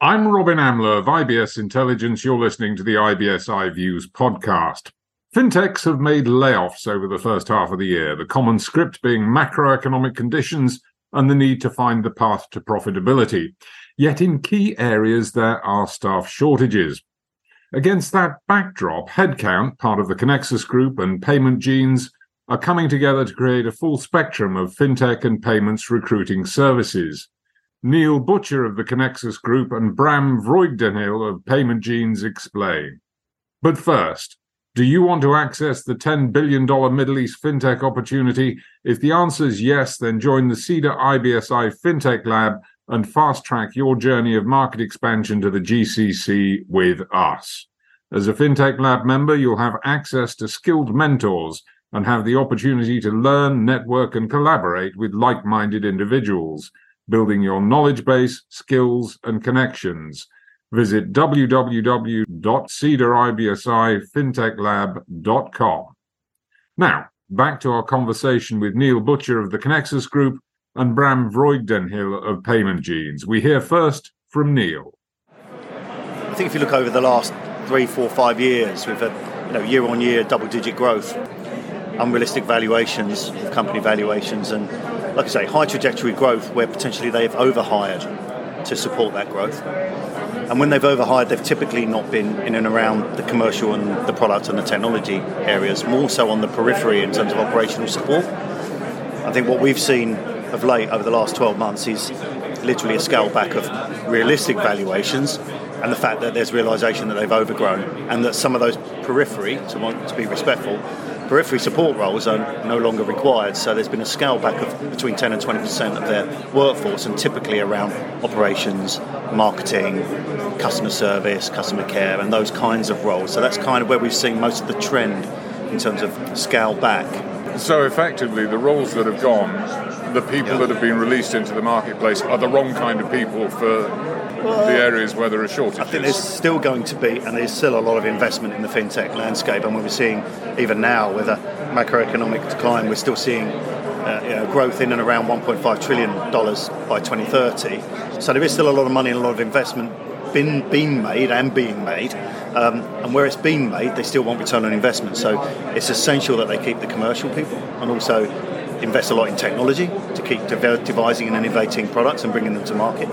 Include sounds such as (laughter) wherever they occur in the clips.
I'm Robin Amlôt of IBS Intelligence. You're listening to the IBS iViews podcast. Fintechs have made layoffs over the first half of the year, the common script being macroeconomic conditions and the need to find the path to profitability. Yet in key areas, there are staff shortages. Against that backdrop, Headcount, part of the Conexus Group, and Payment Genes are coming together to create a full spectrum of fintech and payments recruiting services. Neill Butcher of the Conexus Group and Bram Vreugdenhil of Payment Genes explain. But first, do you want to access the $10 billion Middle East fintech opportunity? If the answer is yes, then join the Cedar IBSI Fintech Lab and fast track your journey of market expansion to the GCC with us. As a Fintech Lab member, you'll have access to skilled mentors and have the opportunity to learn, network, and collaborate with like minded individuals building your knowledge base, skills, and connections. Visit www.cedaribsifintechlab.com. Now, back to our conversation with Neill Butcher of the Conexus Group and Bram Vreugdenhil of Payment Genes. We hear first from Neill. I think if you look over the last three, four, five years, we've had you know, year-on-year double-digit growth, unrealistic valuations, company valuations, and like I say, high trajectory growth where potentially they've overhired to support that growth. And when they've overhired, they've typically not been in and around the commercial and the product and the technology areas, more so on the periphery in terms of operational support. I think what we've seen of late over the last 12 months is literally a scale back of realistic valuations and the fact that there's realization that they've overgrown and that some of those periphery, to want to be respectful, periphery support roles are no longer required. So there's been a scale back of between 10 and 20% of their workforce, and typically around operations, marketing, customer service, customer care, and those kinds of roles. So that's kind of where we've seen most of the trend in terms of scale back. So effectively, the roles that have gone, the people yeah. that have been released into the marketplace are the wrong kind of people for the areas where there are shortages? I think there's still going to be, and there's still a lot of investment in the fintech landscape. And we're seeing, even now, with a macroeconomic decline, we're still seeing uh, you know, growth in and around 1.5 trillion dollars by 2030. So there is still a lot of money and a lot of investment been being made and being made. Um, and where it's being made, they still want return on investment. So it's essential that they keep the commercial people and also invest a lot in technology to keep devising and innovating products and bringing them to market.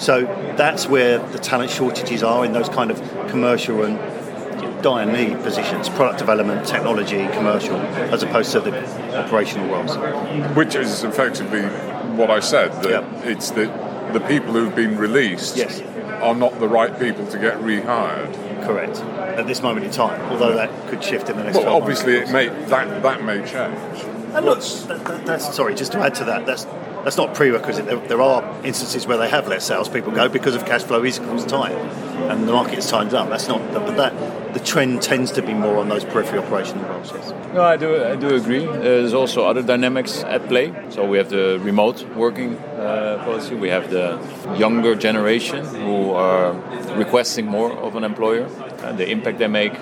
So that's where the talent shortages are in those kind of commercial and dire need positions, product development, technology, commercial, as opposed to the operational roles. Which is effectively what I said, that it's that the people who've been released yes. are not the right people to get rehired. Correct. At this moment in time, although that could shift in the next. Well, obviously, it may that that may change. And look, that, that, that's sorry. Just to add to that, that's that's not prerequisite. There, there, are instances where they have let salespeople go because of cash flow equals time, and the market is timed up. That's not, but that the trend tends to be more on those periphery operational roles. Yes. No, I do. I do agree. There's also other dynamics at play. So we have the remote working uh, policy. We have the younger generation who are requesting more of an employer, the impact they make,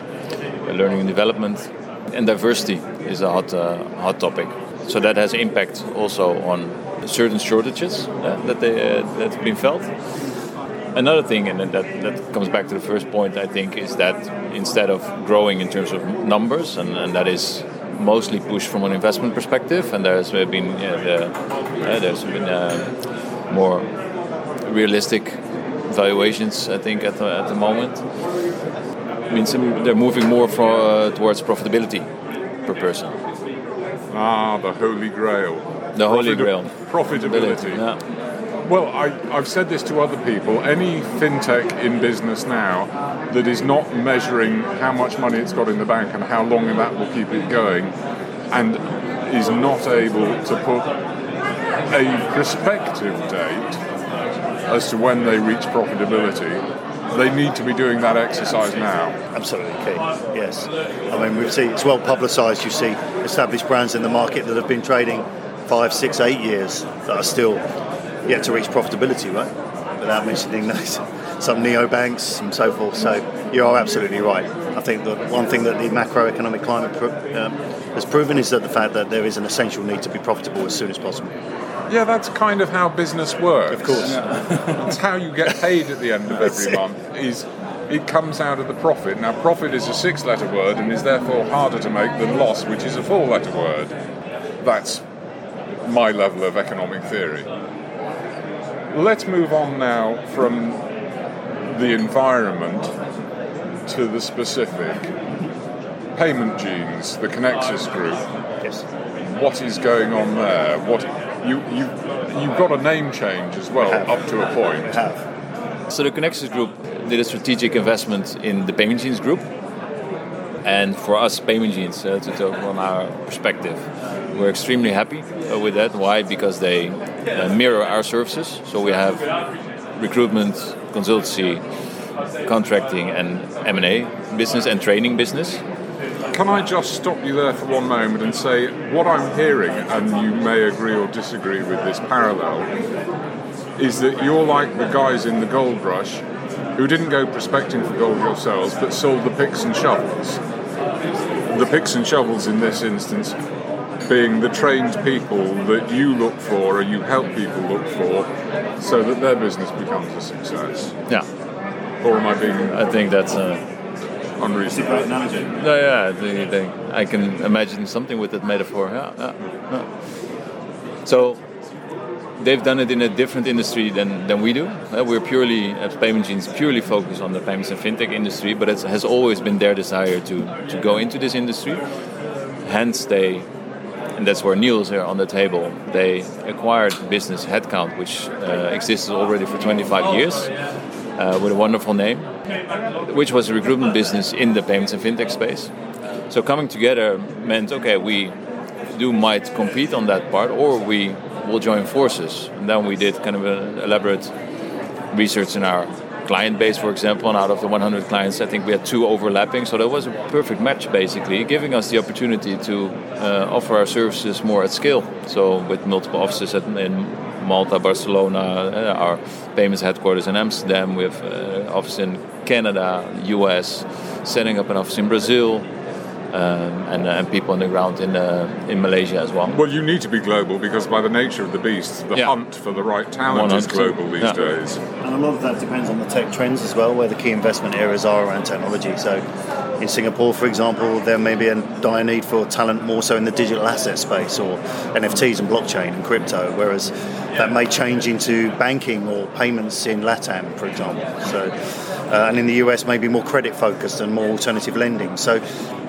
learning and development, and diversity is a hot uh, hot topic. So that has impact also on certain shortages uh, that they uh, that have been felt. Another thing, and that that comes back to the first point, I think, is that instead of growing in terms of numbers, and, and that is mostly pushed from an investment perspective, and there's been the, uh, there's been more realistic valuations, I think, at the, at the moment. I mean, they're moving more for, uh, towards profitability per person. Ah, the holy grail. The holy grail. Profitability. Yeah. Well, I, have said this to other people. Any fintech in business now that is not measuring how much money it's got in the bank and how long that will keep it going, and is not able to put a prospective date as to when they reach profitability, they need to be doing that exercise now. Absolutely key. Yes, I mean we've seen it's well publicised. You see established brands in the market that have been trading five, six, eight years that are still yet to reach profitability, right? Without mentioning those, (laughs) some neobanks and so forth. So you are absolutely right. I think that one thing that the macroeconomic climate um, has proven is that the fact that there is an essential need to be profitable as soon as possible. Yeah, that's kind of how business works. Of course. It's how you get paid at the end of (laughs) every month. Is it comes out of the profit. Now, profit is a six-letter word and is therefore harder to make than loss, which is a four-letter word. That's my level of economic theory. Let's move on now from the environment to the specific. Payment genes, the Conexus group. Yes. What is going on there? What you you you've got a name change as well have. up to a point. Have. So the Conexus Group did a strategic investment in the Payment Genes Group. And for us, Payment Genes, uh, to talk from our perspective, we're extremely happy uh, with that. Why? Because they uh, mirror our services. So we have recruitment, consultancy, contracting, and M&A business and training business. Can I just stop you there for one moment and say what I'm hearing, and you may agree or disagree with this parallel, is that you're like the guys in the gold rush who didn't go prospecting for gold yourselves but sold the picks and shovels. The picks and shovels in this instance being the trained people that you look for or you help people look for so that their business becomes a success. Yeah, Or am I being I think that's. Uh, unreasonable? analogy. No, yeah, they, I can imagine something with that metaphor. Yeah, yeah, yeah. So they've done it in a different industry than, than we do. Uh, we're purely at Payment Genes purely focused on the payments and fintech industry, but it has always been their desire to to go into this industry. Hence, they. And that's where Neill's here on the table. They acquired business Headcount, which uh, existed already for 25 years, uh, with a wonderful name, which was a recruitment business in the payments and fintech space. So coming together meant okay, we do might compete on that part, or we will join forces. And then we did kind of an elaborate research in our client base, for example, and out of the 100 clients, I think we had two overlapping. So that was a perfect match, basically, giving us the opportunity to uh, offer our services more at scale. So with multiple offices at, in Malta, Barcelona, uh, our payments headquarters in Amsterdam, we have uh, office in Canada, US, setting up an office in Brazil, um, and, uh, and people on the ground in uh, in Malaysia as well. Well, you need to be global because, by the nature of the beast, the Yeah. hunt for the right talent is 100%. global these Yeah. days. And a lot of that depends on the tech trends as well, where the key investment areas are around technology. So, in Singapore, for example, there may be a dire need for talent more so in the digital asset space or NFTs and blockchain and crypto, whereas that may change into banking or payments in LATAM, for example. So, uh, and in the US, maybe more credit focused and more alternative lending. So,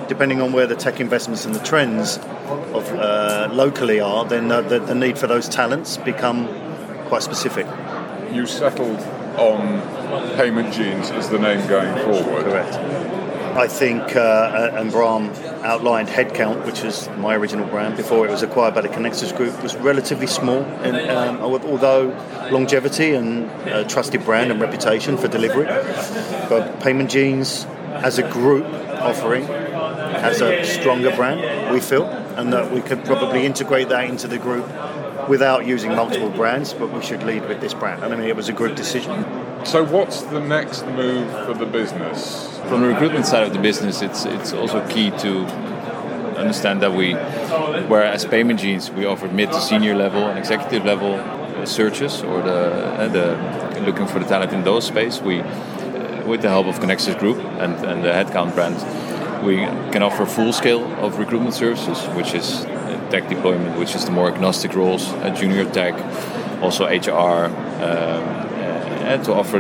depending on where the tech investments and the trends of uh, locally are, then uh, the, the need for those talents become quite specific. You settled on payment genes as the name going forward. Correct. I think, uh, and Bram outlined Headcount, which is my original brand before it was acquired by the Conexus Group, was relatively small, and um, although longevity and uh, trusted brand and reputation for delivery. But Payment Genes, as a group offering, has a stronger brand, we feel, and that we could probably integrate that into the group without using multiple brands, but we should lead with this brand. And I mean, it was a group decision. So, what's the next move for the business? From the recruitment side of the business, it's it's also key to understand that we, whereas payment genes, we offer mid to senior level and executive level searches or the uh, the looking for the talent in those space. We, uh, with the help of Conexus Group and, and the Headcount brand, we can offer full scale of recruitment services, which is uh, tech deployment, which is the more agnostic roles, junior tech, also HR, um, and to offer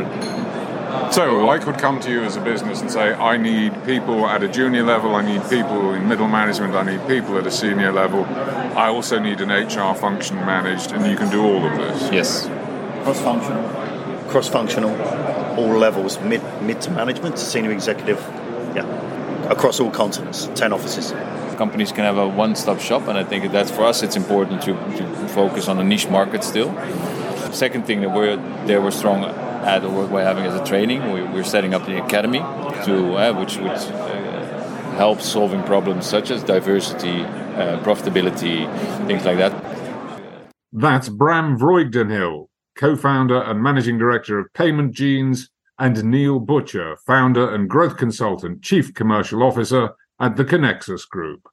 So, I could come to you as a business and say, I need people at a junior level, I need people in middle management, I need people at a senior level, I also need an HR function managed, and you can do all of this. yes, Cross-functional. Cross-functional, all levels, mid mid to management to senior executive, yeah, across all continents, ten offices. companies can have a one-stop shop, and I think that's for us. It's important to, to focus on a niche market still. Second thing that we're they were strong at or we're having as a training, we, we're setting up the academy to uh, which which uh, helps solving problems such as diversity, uh, profitability, things like that. That's Bram Vreugdenhil, co founder and managing director of Payment Genes, and Neill Butcher, founder and growth consultant, chief commercial officer at the Conexus Group.